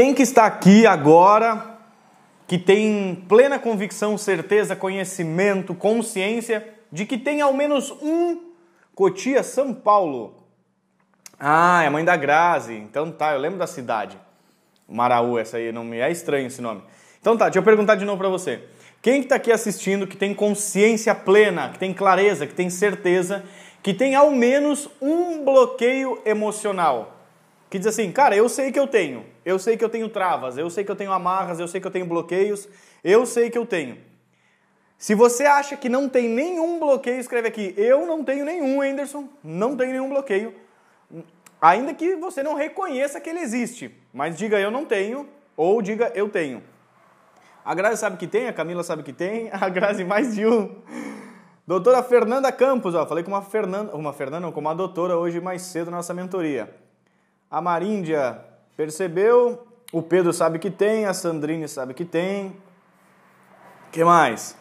Quem que está aqui agora, que tem plena convicção, certeza, conhecimento, consciência de que tem ao menos um Cotia São Paulo? Ah, é a mãe da Grazi. Então tá, eu lembro da cidade. Maraú, essa aí, não me é estranho esse nome. Então tá, deixa eu perguntar de novo para você. Quem que tá aqui assistindo que tem consciência plena, que tem clareza, que tem certeza, que tem ao menos um bloqueio emocional? Que diz assim, cara, eu sei que eu tenho, eu sei que eu tenho travas, eu sei que eu tenho amarras, eu sei que eu tenho bloqueios, eu sei que eu tenho. Se você acha que não tem nenhum bloqueio, escreve aqui, eu não tenho nenhum, Anderson, não tenho nenhum bloqueio. Ainda que você não reconheça que ele existe, mas diga eu não tenho ou diga eu tenho. A Grazi sabe que tem, a Camila sabe que tem, a Grazi mais de um. Doutora Fernanda Campos, ó, falei com uma Fernanda, uma Fernanda, não, com uma doutora hoje mais cedo na nossa mentoria. A Maríndia percebeu, o Pedro sabe que tem, a Sandrine sabe que tem. que mais?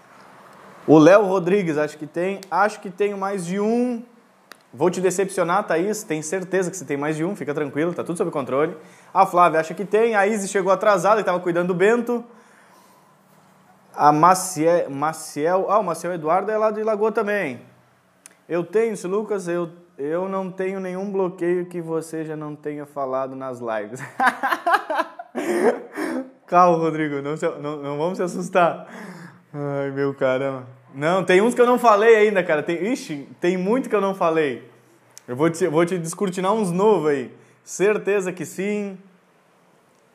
O Léo Rodrigues acho que tem, acho que tenho mais de um. Vou te decepcionar, Thaís. Tem certeza que você tem mais de um, fica tranquilo, tá tudo sob controle. A Flávia acha que tem. A Izzy chegou atrasada e estava cuidando do Bento. A Maciel, Maciel. Ah, o Maciel Eduardo é lá de Lagoa também. Eu tenho, Lucas, eu, eu não tenho nenhum bloqueio que você já não tenha falado nas lives. Calma, Rodrigo, não, se, não, não vamos se assustar. Ai, meu caramba. Não, tem uns que eu não falei ainda, cara. Tem, ixi, tem muito que eu não falei. Eu vou te, vou te descortinar uns novos aí. Certeza que sim.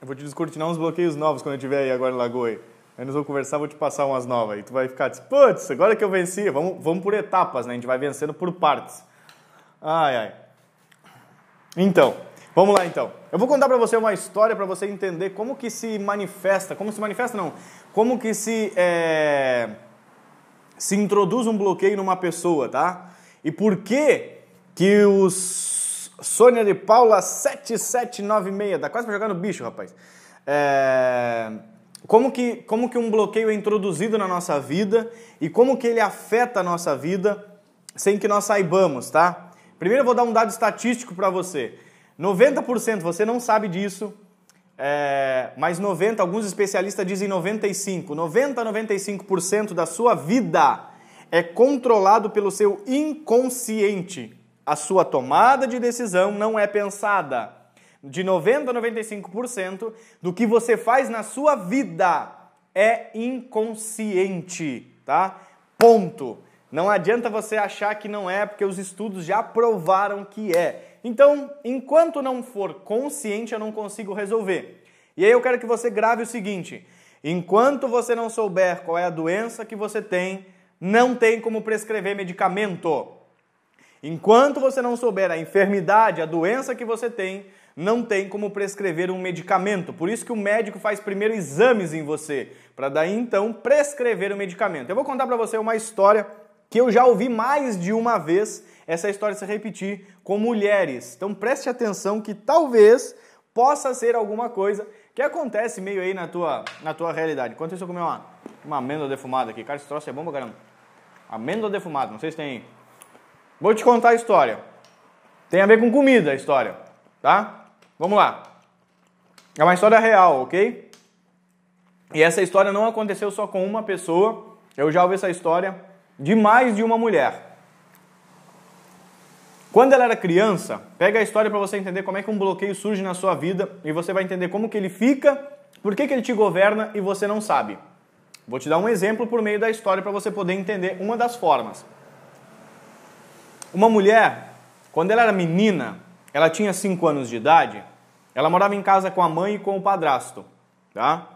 Eu vou te descortinar uns bloqueios novos quando eu estiver aí agora em Lagoa. Aí nós vamos conversar, vou te passar umas novas aí. Tu vai ficar, putz, agora que eu venci, vamos, vamos por etapas, né? A gente vai vencendo por partes. Ai, ai. Então, vamos lá então. Eu vou contar para você uma história para você entender como que se manifesta, como se manifesta não, como que se é, se introduz um bloqueio numa pessoa, tá? E por que que os Sônia de Paula 7796, dá quase pra jogar no bicho, rapaz. É, como, que, como que um bloqueio é introduzido na nossa vida e como que ele afeta a nossa vida sem que nós saibamos, tá? Primeiro eu vou dar um dado estatístico para você. 90% você não sabe disso, é, mas 90, alguns especialistas dizem 95, 90 a 95% da sua vida é controlado pelo seu inconsciente. A sua tomada de decisão não é pensada. De 90 a 95% do que você faz na sua vida é inconsciente, tá? Ponto. Não adianta você achar que não é, porque os estudos já provaram que é. Então, enquanto não for consciente, eu não consigo resolver. E aí eu quero que você grave o seguinte: enquanto você não souber qual é a doença que você tem, não tem como prescrever medicamento. Enquanto você não souber a enfermidade, a doença que você tem, não tem como prescrever um medicamento. Por isso que o médico faz primeiro exames em você, para daí então prescrever o medicamento. Eu vou contar para você uma história que eu já ouvi mais de uma vez essa história se repetir com mulheres. Então preste atenção que talvez possa ser alguma coisa que acontece meio aí na tua, na tua realidade. Enquanto isso eu comer uma, uma amêndoa defumada aqui. Cara, esse troço é bom pra caramba. Amêndoa defumada, não sei se tem. Vou te contar a história. Tem a ver com comida a história, tá? Vamos lá. É uma história real, ok? E essa história não aconteceu só com uma pessoa. Eu já ouvi essa história de mais de uma mulher. Quando ela era criança, pega a história para você entender como é que um bloqueio surge na sua vida e você vai entender como que ele fica, por que, que ele te governa e você não sabe. Vou te dar um exemplo por meio da história para você poder entender uma das formas. Uma mulher, quando ela era menina, ela tinha 5 anos de idade, ela morava em casa com a mãe e com o padrasto, tá?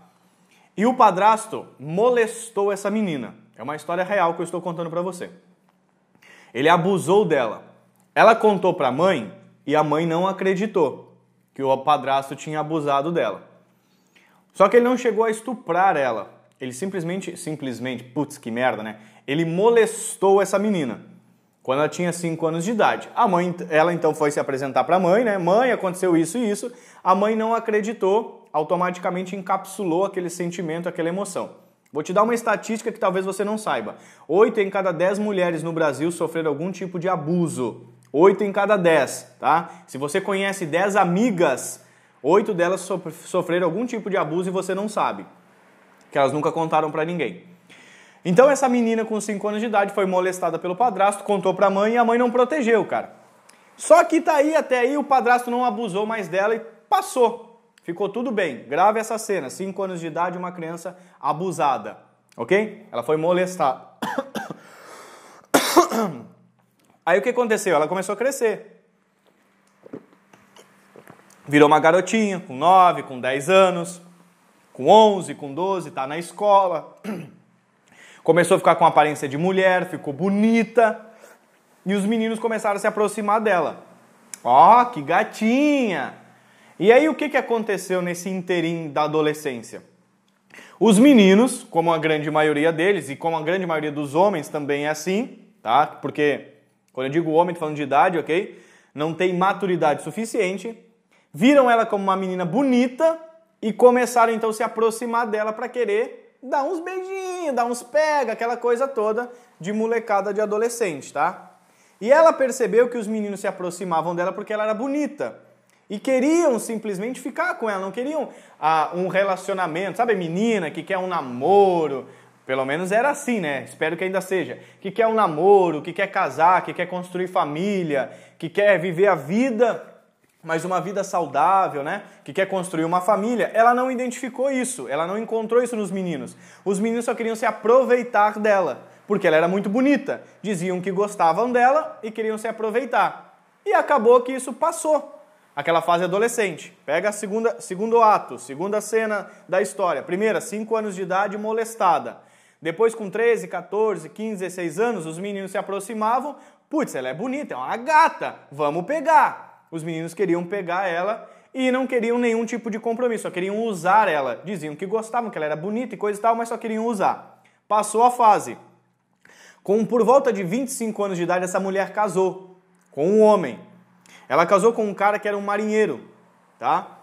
E o padrasto molestou essa menina. É uma história real que eu estou contando para você. Ele abusou dela. Ela contou para a mãe e a mãe não acreditou que o padrasto tinha abusado dela. Só que ele não chegou a estuprar ela. Ele simplesmente, simplesmente, putz, que merda, né? Ele molestou essa menina quando ela tinha 5 anos de idade. A mãe, ela então foi se apresentar para a mãe, né? Mãe, aconteceu isso e isso. A mãe não acreditou, automaticamente encapsulou aquele sentimento, aquela emoção. Vou te dar uma estatística que talvez você não saiba. 8 em cada 10 mulheres no Brasil sofreram algum tipo de abuso. 8 em cada 10, tá? Se você conhece 10 amigas Oito delas sofreram algum tipo de abuso e você não sabe. Que elas nunca contaram para ninguém. Então essa menina com 5 anos de idade foi molestada pelo padrasto, contou pra mãe e a mãe não protegeu, cara. Só que tá aí, até aí o padrasto não abusou mais dela e passou. Ficou tudo bem. Grave essa cena. 5 anos de idade, uma criança abusada. Ok? Ela foi molestada. Aí o que aconteceu? Ela começou a crescer. Virou uma garotinha, com 9, com 10 anos, com 11, com 12, tá na escola. Começou a ficar com aparência de mulher, ficou bonita. E os meninos começaram a se aproximar dela. Ó, oh, que gatinha! E aí o que, que aconteceu nesse interim da adolescência? Os meninos, como a grande maioria deles, e como a grande maioria dos homens também é assim, tá? Porque quando eu digo homem, tô falando de idade, ok? Não tem maturidade suficiente. Viram ela como uma menina bonita e começaram então a se aproximar dela para querer dar uns beijinhos, dar uns pega, aquela coisa toda de molecada de adolescente, tá? E ela percebeu que os meninos se aproximavam dela porque ela era bonita. E queriam simplesmente ficar com ela, não queriam ah, um relacionamento, sabe, menina que quer um namoro, pelo menos era assim, né? Espero que ainda seja. Que quer um namoro, que quer casar, que quer construir família, que quer viver a vida, mas uma vida saudável, né? Que quer construir uma família. Ela não identificou isso, ela não encontrou isso nos meninos. Os meninos só queriam se aproveitar dela, porque ela era muito bonita. Diziam que gostavam dela e queriam se aproveitar. E acabou que isso passou aquela fase adolescente. Pega a segunda, segundo ato, segunda cena da história. Primeira, 5 anos de idade, molestada. Depois, com 13, 14, 15, 16 anos, os meninos se aproximavam. Putz, ela é bonita, é uma gata, vamos pegar. Os meninos queriam pegar ela e não queriam nenhum tipo de compromisso, só queriam usar ela. Diziam que gostavam, que ela era bonita e coisa e tal, mas só queriam usar. Passou a fase. Com por volta de 25 anos de idade, essa mulher casou com um homem. Ela casou com um cara que era um marinheiro, tá?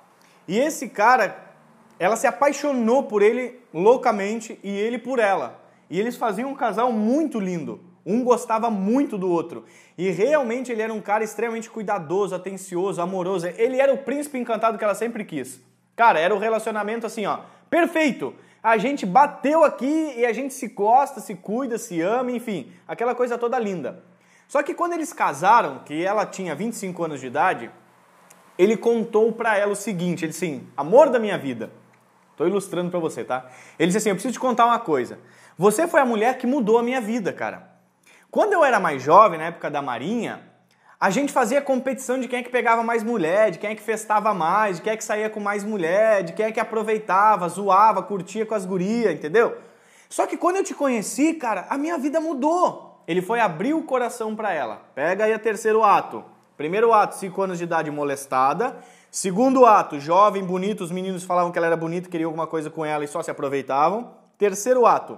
E esse cara ela se apaixonou por ele loucamente e ele por ela. E eles faziam um casal muito lindo. Um gostava muito do outro. E realmente ele era um cara extremamente cuidadoso, atencioso, amoroso. Ele era o príncipe encantado que ela sempre quis. Cara, era o um relacionamento assim, ó, perfeito. A gente bateu aqui e a gente se gosta, se cuida, se ama, enfim, aquela coisa toda linda. Só que quando eles casaram, que ela tinha 25 anos de idade, ele contou para ela o seguinte, ele assim, amor da minha vida, Estou ilustrando para você, tá? Ele disse assim: Eu preciso te contar uma coisa. Você foi a mulher que mudou a minha vida, cara. Quando eu era mais jovem, na época da Marinha, a gente fazia competição de quem é que pegava mais mulher, de quem é que festava mais, de quem é que saía com mais mulher, de quem é que aproveitava, zoava, curtia com as gurias, entendeu? Só que quando eu te conheci, cara, a minha vida mudou. Ele foi abrir o coração para ela. Pega aí o terceiro ato. Primeiro ato, 5 anos de idade molestada. Segundo ato, jovem, bonito, os meninos falavam que ela era bonita, queriam alguma coisa com ela e só se aproveitavam. Terceiro ato,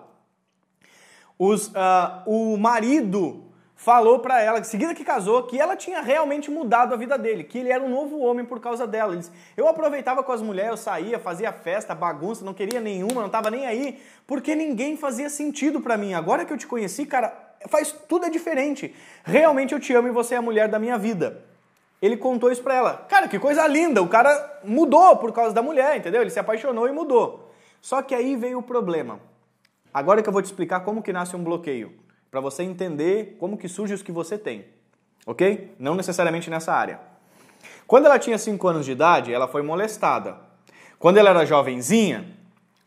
os, uh, o marido falou para ela, seguida que casou, que ela tinha realmente mudado a vida dele, que ele era um novo homem por causa dela. Ele disse, eu aproveitava com as mulheres, eu saía, fazia festa, bagunça, não queria nenhuma, não tava nem aí, porque ninguém fazia sentido para mim. Agora que eu te conheci, cara, faz tudo é diferente. Realmente eu te amo e você é a mulher da minha vida. Ele contou isso pra ela. Cara, que coisa linda, o cara mudou por causa da mulher, entendeu? Ele se apaixonou e mudou. Só que aí veio o problema. Agora que eu vou te explicar como que nasce um bloqueio, para você entender como que surge os que você tem. OK? Não necessariamente nessa área. Quando ela tinha 5 anos de idade, ela foi molestada. Quando ela era jovenzinha,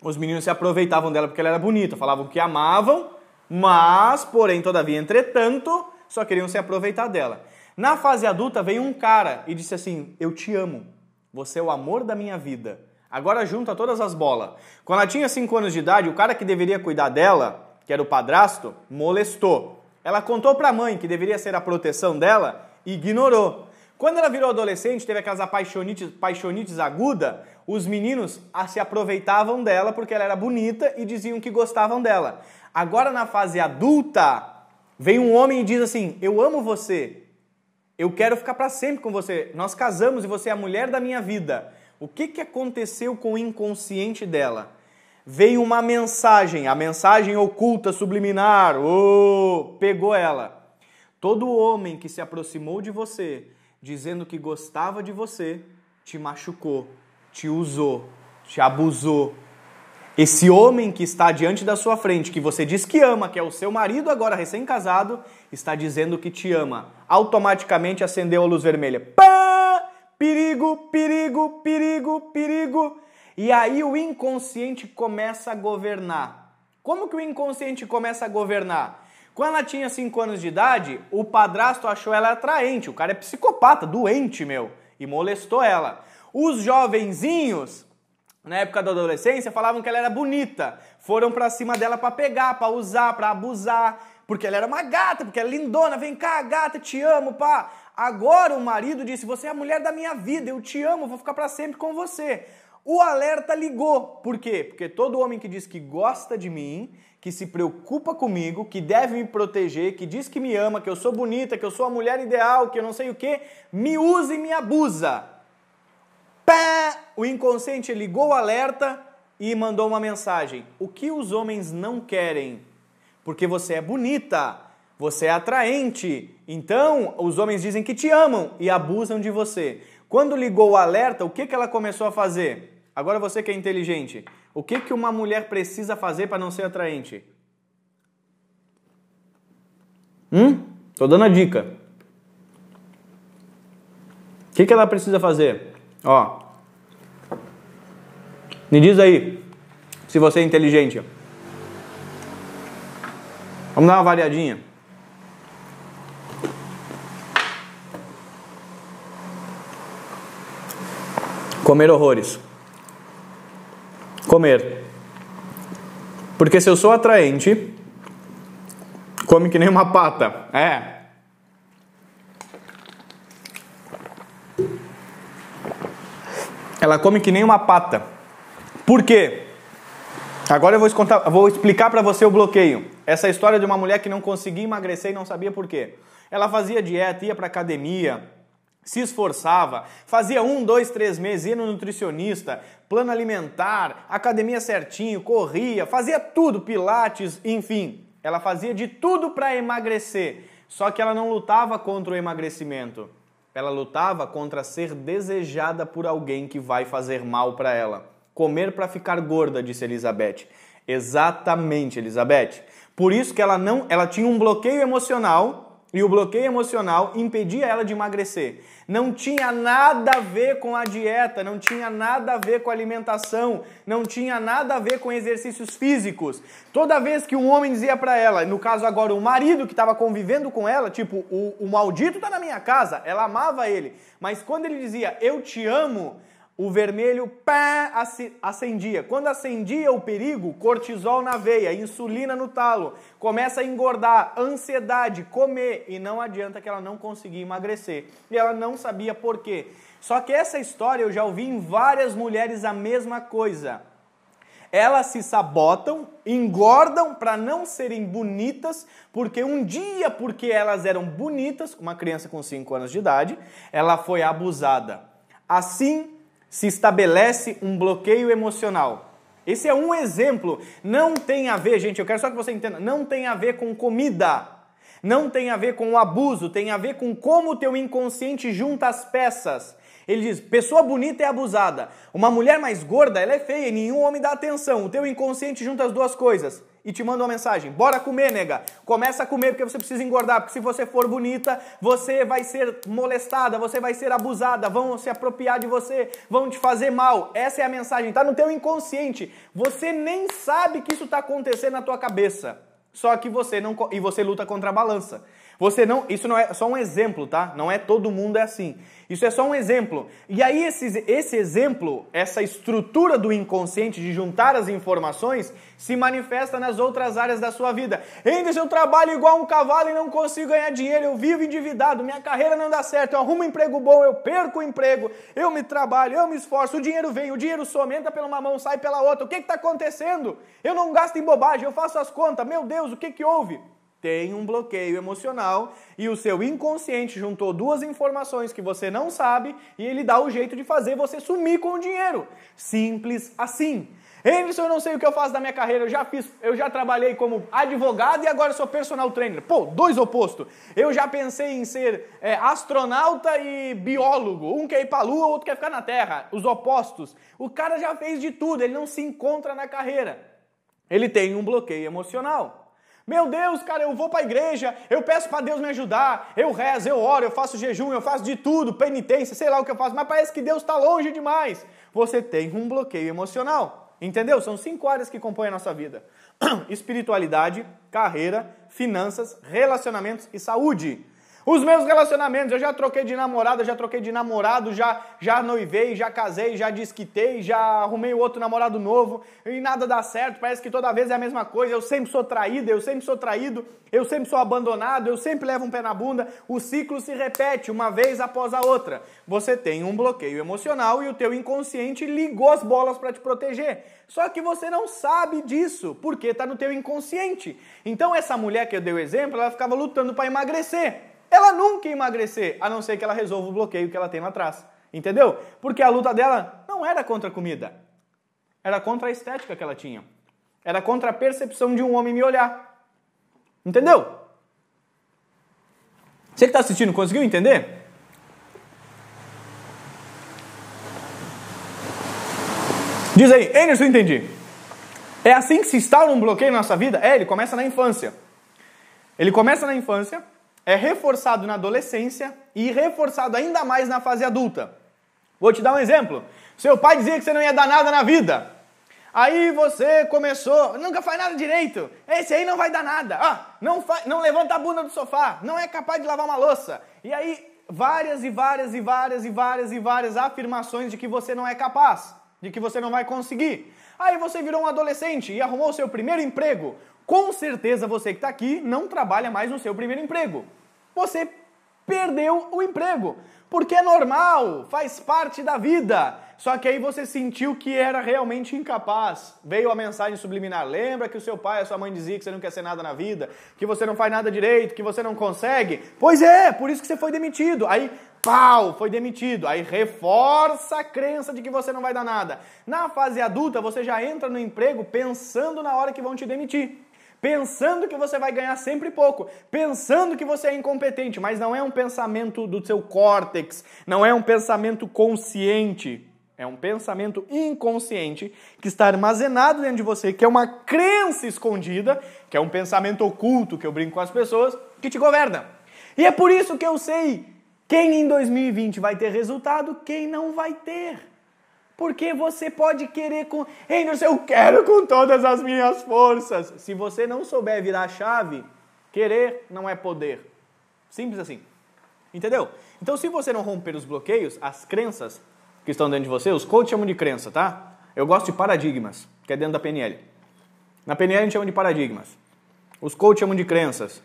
os meninos se aproveitavam dela porque ela era bonita, falavam que amavam, mas, porém, todavia, entretanto, só queriam se aproveitar dela. Na fase adulta veio um cara e disse assim: Eu te amo, você é o amor da minha vida. Agora junta todas as bolas. Quando ela tinha 5 anos de idade, o cara que deveria cuidar dela, que era o padrasto, molestou. Ela contou para a mãe que deveria ser a proteção dela e ignorou. Quando ela virou adolescente, teve aquelas apaixonites, paixonites aguda, os meninos se aproveitavam dela porque ela era bonita e diziam que gostavam dela. Agora na fase adulta, vem um homem e diz assim: "Eu amo você, eu quero ficar para sempre com você. Nós casamos e você é a mulher da minha vida. O que, que aconteceu com o inconsciente dela? Veio uma mensagem, a mensagem oculta, subliminar, oh, pegou ela. Todo homem que se aproximou de você, dizendo que gostava de você, te machucou, te usou, te abusou. Esse homem que está diante da sua frente, que você diz que ama, que é o seu marido agora recém-casado, está dizendo que te ama. Automaticamente acendeu a luz vermelha. Pá! Perigo, perigo, perigo, perigo. E aí o inconsciente começa a governar. Como que o inconsciente começa a governar? Quando ela tinha 5 anos de idade, o padrasto achou ela atraente. O cara é psicopata, doente, meu, e molestou ela. Os jovenzinhos, na época da adolescência, falavam que ela era bonita. Foram pra cima dela para pegar, para usar, para abusar, porque ela era uma gata, porque ela é lindona. Vem cá, gata, te amo, pá. Agora o marido disse: "Você é a mulher da minha vida, eu te amo, vou ficar para sempre com você". O alerta ligou. Por quê? Porque todo homem que diz que gosta de mim, que se preocupa comigo, que deve me proteger, que diz que me ama, que eu sou bonita, que eu sou a mulher ideal, que eu não sei o que, me usa e me abusa. Pá! O inconsciente ligou o alerta e mandou uma mensagem. O que os homens não querem? Porque você é bonita, você é atraente. Então, os homens dizem que te amam e abusam de você. Quando ligou o alerta, o que, que ela começou a fazer? Agora você que é inteligente, o que, que uma mulher precisa fazer para não ser atraente? Hum? Tô dando a dica. O que, que ela precisa fazer? Ó. Me diz aí, se você é inteligente. Vamos dar uma variadinha. Comer horrores. Comer. Porque se eu sou atraente, come que nem uma pata. É. Ela come que nem uma pata. Por quê? Agora eu vou, contar, vou explicar para você o bloqueio. Essa história de uma mulher que não conseguia emagrecer e não sabia por quê. Ela fazia dieta, ia para academia, se esforçava, fazia um, dois, três meses, ia no nutricionista, plano alimentar, academia certinho, corria, fazia tudo, pilates, enfim. Ela fazia de tudo para emagrecer, só que ela não lutava contra o emagrecimento. Ela lutava contra ser desejada por alguém que vai fazer mal para ela. Comer para ficar gorda, disse Elizabeth. Exatamente, Elizabeth. Por isso que ela não, ela tinha um bloqueio emocional e o bloqueio emocional impedia ela de emagrecer. Não tinha nada a ver com a dieta, não tinha nada a ver com a alimentação, não tinha nada a ver com exercícios físicos. Toda vez que um homem dizia para ela, no caso agora o marido que estava convivendo com ela, tipo, o, o maldito está na minha casa, ela amava ele. Mas quando ele dizia, eu te amo, o vermelho pá, acendia. Quando acendia o perigo, cortisol na veia, insulina no talo, começa a engordar, ansiedade, comer e não adianta que ela não conseguia emagrecer. E ela não sabia por quê. Só que essa história eu já ouvi em várias mulheres a mesma coisa. Elas se sabotam, engordam para não serem bonitas, porque um dia, porque elas eram bonitas, uma criança com 5 anos de idade, ela foi abusada. Assim, se estabelece um bloqueio emocional. Esse é um exemplo. Não tem a ver, gente, eu quero só que você entenda, não tem a ver com comida. Não tem a ver com o abuso, tem a ver com como o teu inconsciente junta as peças. Ele diz: pessoa bonita é abusada. Uma mulher mais gorda, ela é feia e nenhum homem dá atenção. O teu inconsciente junta as duas coisas e te manda uma mensagem: bora comer, nega. Começa a comer porque você precisa engordar, porque se você for bonita, você vai ser molestada, você vai ser abusada, vão se apropriar de você, vão te fazer mal. Essa é a mensagem, tá no teu inconsciente. Você nem sabe que isso está acontecendo na tua cabeça. Só que você não e você luta contra a balança. Você não, isso não é só um exemplo, tá? Não é todo mundo é assim. Isso é só um exemplo. E aí esse, esse exemplo, essa estrutura do inconsciente de juntar as informações, se manifesta nas outras áreas da sua vida. Ainda eu trabalho igual um cavalo e não consigo ganhar dinheiro, eu vivo endividado, minha carreira não dá certo, eu arrumo um emprego bom, eu perco o emprego, eu me trabalho, eu me esforço, o dinheiro vem, o dinheiro some, entra pela uma mão, sai pela outra. O que está acontecendo? Eu não gasto em bobagem, eu faço as contas. Meu Deus, o que, que houve? Tem um bloqueio emocional e o seu inconsciente juntou duas informações que você não sabe e ele dá o jeito de fazer você sumir com o dinheiro. Simples assim. Anderson, eu não sei o que eu faço da minha carreira, eu já fiz, eu já trabalhei como advogado e agora sou personal trainer. Pô, dois opostos. Eu já pensei em ser é, astronauta e biólogo. Um quer ir pra lua, outro quer ficar na Terra. Os opostos. O cara já fez de tudo, ele não se encontra na carreira. Ele tem um bloqueio emocional. Meu Deus, cara, eu vou para a igreja, eu peço para Deus me ajudar, eu rezo, eu oro, eu faço jejum, eu faço de tudo, penitência, sei lá o que eu faço, mas parece que Deus está longe demais. Você tem um bloqueio emocional. Entendeu? São cinco áreas que compõem a nossa vida: espiritualidade, carreira, finanças, relacionamentos e saúde. Os meus relacionamentos, eu já troquei de namorada, já troquei de namorado, já, já noivei, já casei, já desquitei, já arrumei outro namorado novo e nada dá certo, parece que toda vez é a mesma coisa, eu sempre sou traída, eu sempre sou traído, eu sempre sou abandonado, eu sempre levo um pé na bunda, o ciclo se repete uma vez após a outra. Você tem um bloqueio emocional e o teu inconsciente ligou as bolas para te proteger. Só que você não sabe disso, porque está no teu inconsciente. Então essa mulher que eu dei o exemplo, ela ficava lutando para emagrecer ela nunca ia emagrecer, a não ser que ela resolva o bloqueio que ela tem lá atrás. Entendeu? Porque a luta dela não era contra a comida, era contra a estética que ela tinha. Era contra a percepção de um homem me olhar. Entendeu? Você que está assistindo, conseguiu entender? Diz aí, Anderson, entendi. É assim que se instala um bloqueio na nossa vida? É, ele começa na infância. Ele começa na infância, é reforçado na adolescência e reforçado ainda mais na fase adulta. Vou te dar um exemplo. Seu pai dizia que você não ia dar nada na vida. Aí você começou, nunca faz nada direito. Esse aí não vai dar nada. Ah, não, não levanta a bunda do sofá, não é capaz de lavar uma louça. E aí várias e várias e várias e várias e várias afirmações de que você não é capaz, de que você não vai conseguir. Aí você virou um adolescente e arrumou seu primeiro emprego. Com certeza você que está aqui não trabalha mais no seu primeiro emprego. Você perdeu o emprego. Porque é normal, faz parte da vida. Só que aí você sentiu que era realmente incapaz. Veio a mensagem subliminar. Lembra que o seu pai e a sua mãe diziam que você não quer ser nada na vida, que você não faz nada direito, que você não consegue? Pois é, por isso que você foi demitido. Aí, pau, foi demitido. Aí reforça a crença de que você não vai dar nada. Na fase adulta, você já entra no emprego pensando na hora que vão te demitir pensando que você vai ganhar sempre pouco, pensando que você é incompetente, mas não é um pensamento do seu córtex, não é um pensamento consciente. É um pensamento inconsciente que está armazenado dentro de você, que é uma crença escondida, que é um pensamento oculto que eu brinco com as pessoas, que te governa. E é por isso que eu sei quem em 2020 vai ter resultado, quem não vai ter. Porque você pode querer com. Anderson, eu quero com todas as minhas forças. Se você não souber virar a chave, querer não é poder. Simples assim. Entendeu? Então, se você não romper os bloqueios, as crenças que estão dentro de você, os coaches chamam de crença, tá? Eu gosto de paradigmas, que é dentro da PNL. Na PNL a gente chama de paradigmas. Os coaches chamam de crenças.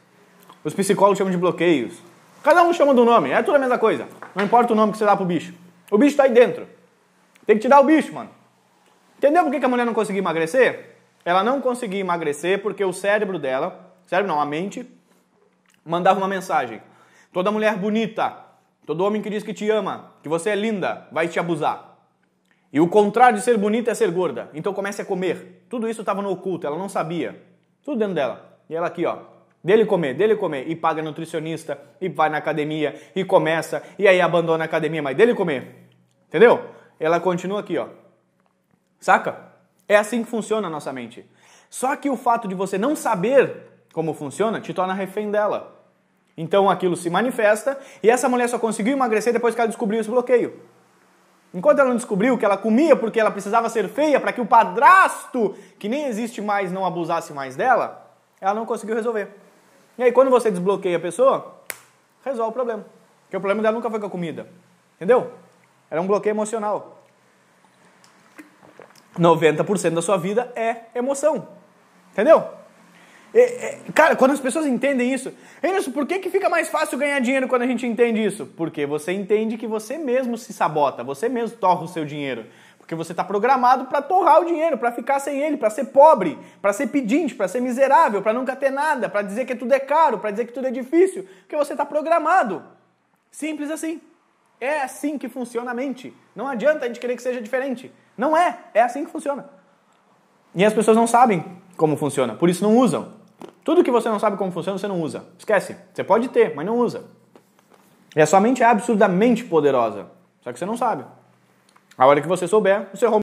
Os psicólogos chamam de bloqueios. Cada um chama do nome, é tudo a mesma coisa. Não importa o nome que você dá pro bicho. O bicho está aí dentro. Tem que tirar o bicho, mano. Entendeu por que a mulher não conseguia emagrecer? Ela não conseguia emagrecer porque o cérebro dela, cérebro não, a mente, mandava uma mensagem. Toda mulher bonita, todo homem que diz que te ama, que você é linda, vai te abusar. E o contrário de ser bonita é ser gorda. Então comece a comer. Tudo isso estava no oculto, ela não sabia. Tudo dentro dela. E ela aqui, ó. Dele comer, dele comer. E paga nutricionista, e vai na academia, e começa, e aí abandona a academia, mas dele comer. Entendeu? Ela continua aqui, ó. Saca? É assim que funciona a nossa mente. Só que o fato de você não saber como funciona te torna refém dela. Então aquilo se manifesta e essa mulher só conseguiu emagrecer depois que ela descobriu esse bloqueio. Enquanto ela não descobriu que ela comia porque ela precisava ser feia para que o padrasto, que nem existe mais, não abusasse mais dela, ela não conseguiu resolver. E aí quando você desbloqueia a pessoa, resolve o problema. Porque o problema dela nunca foi com a comida. Entendeu? Era um bloqueio emocional. 90% da sua vida é emoção. Entendeu? E, e, cara, quando as pessoas entendem isso, Emerson, por que, que fica mais fácil ganhar dinheiro quando a gente entende isso? Porque você entende que você mesmo se sabota, você mesmo torra o seu dinheiro. Porque você está programado para torrar o dinheiro, para ficar sem ele, para ser pobre, para ser pedinte, para ser miserável, para nunca ter nada, para dizer que tudo é caro, para dizer que tudo é difícil. Porque você está programado. Simples assim. É assim que funciona a mente. Não adianta a gente querer que seja diferente. Não é. É assim que funciona. E as pessoas não sabem como funciona, por isso não usam. Tudo que você não sabe como funciona, você não usa. Esquece. Você pode ter, mas não usa. E a sua mente é absurdamente poderosa. Só que você não sabe. A hora que você souber, você rompe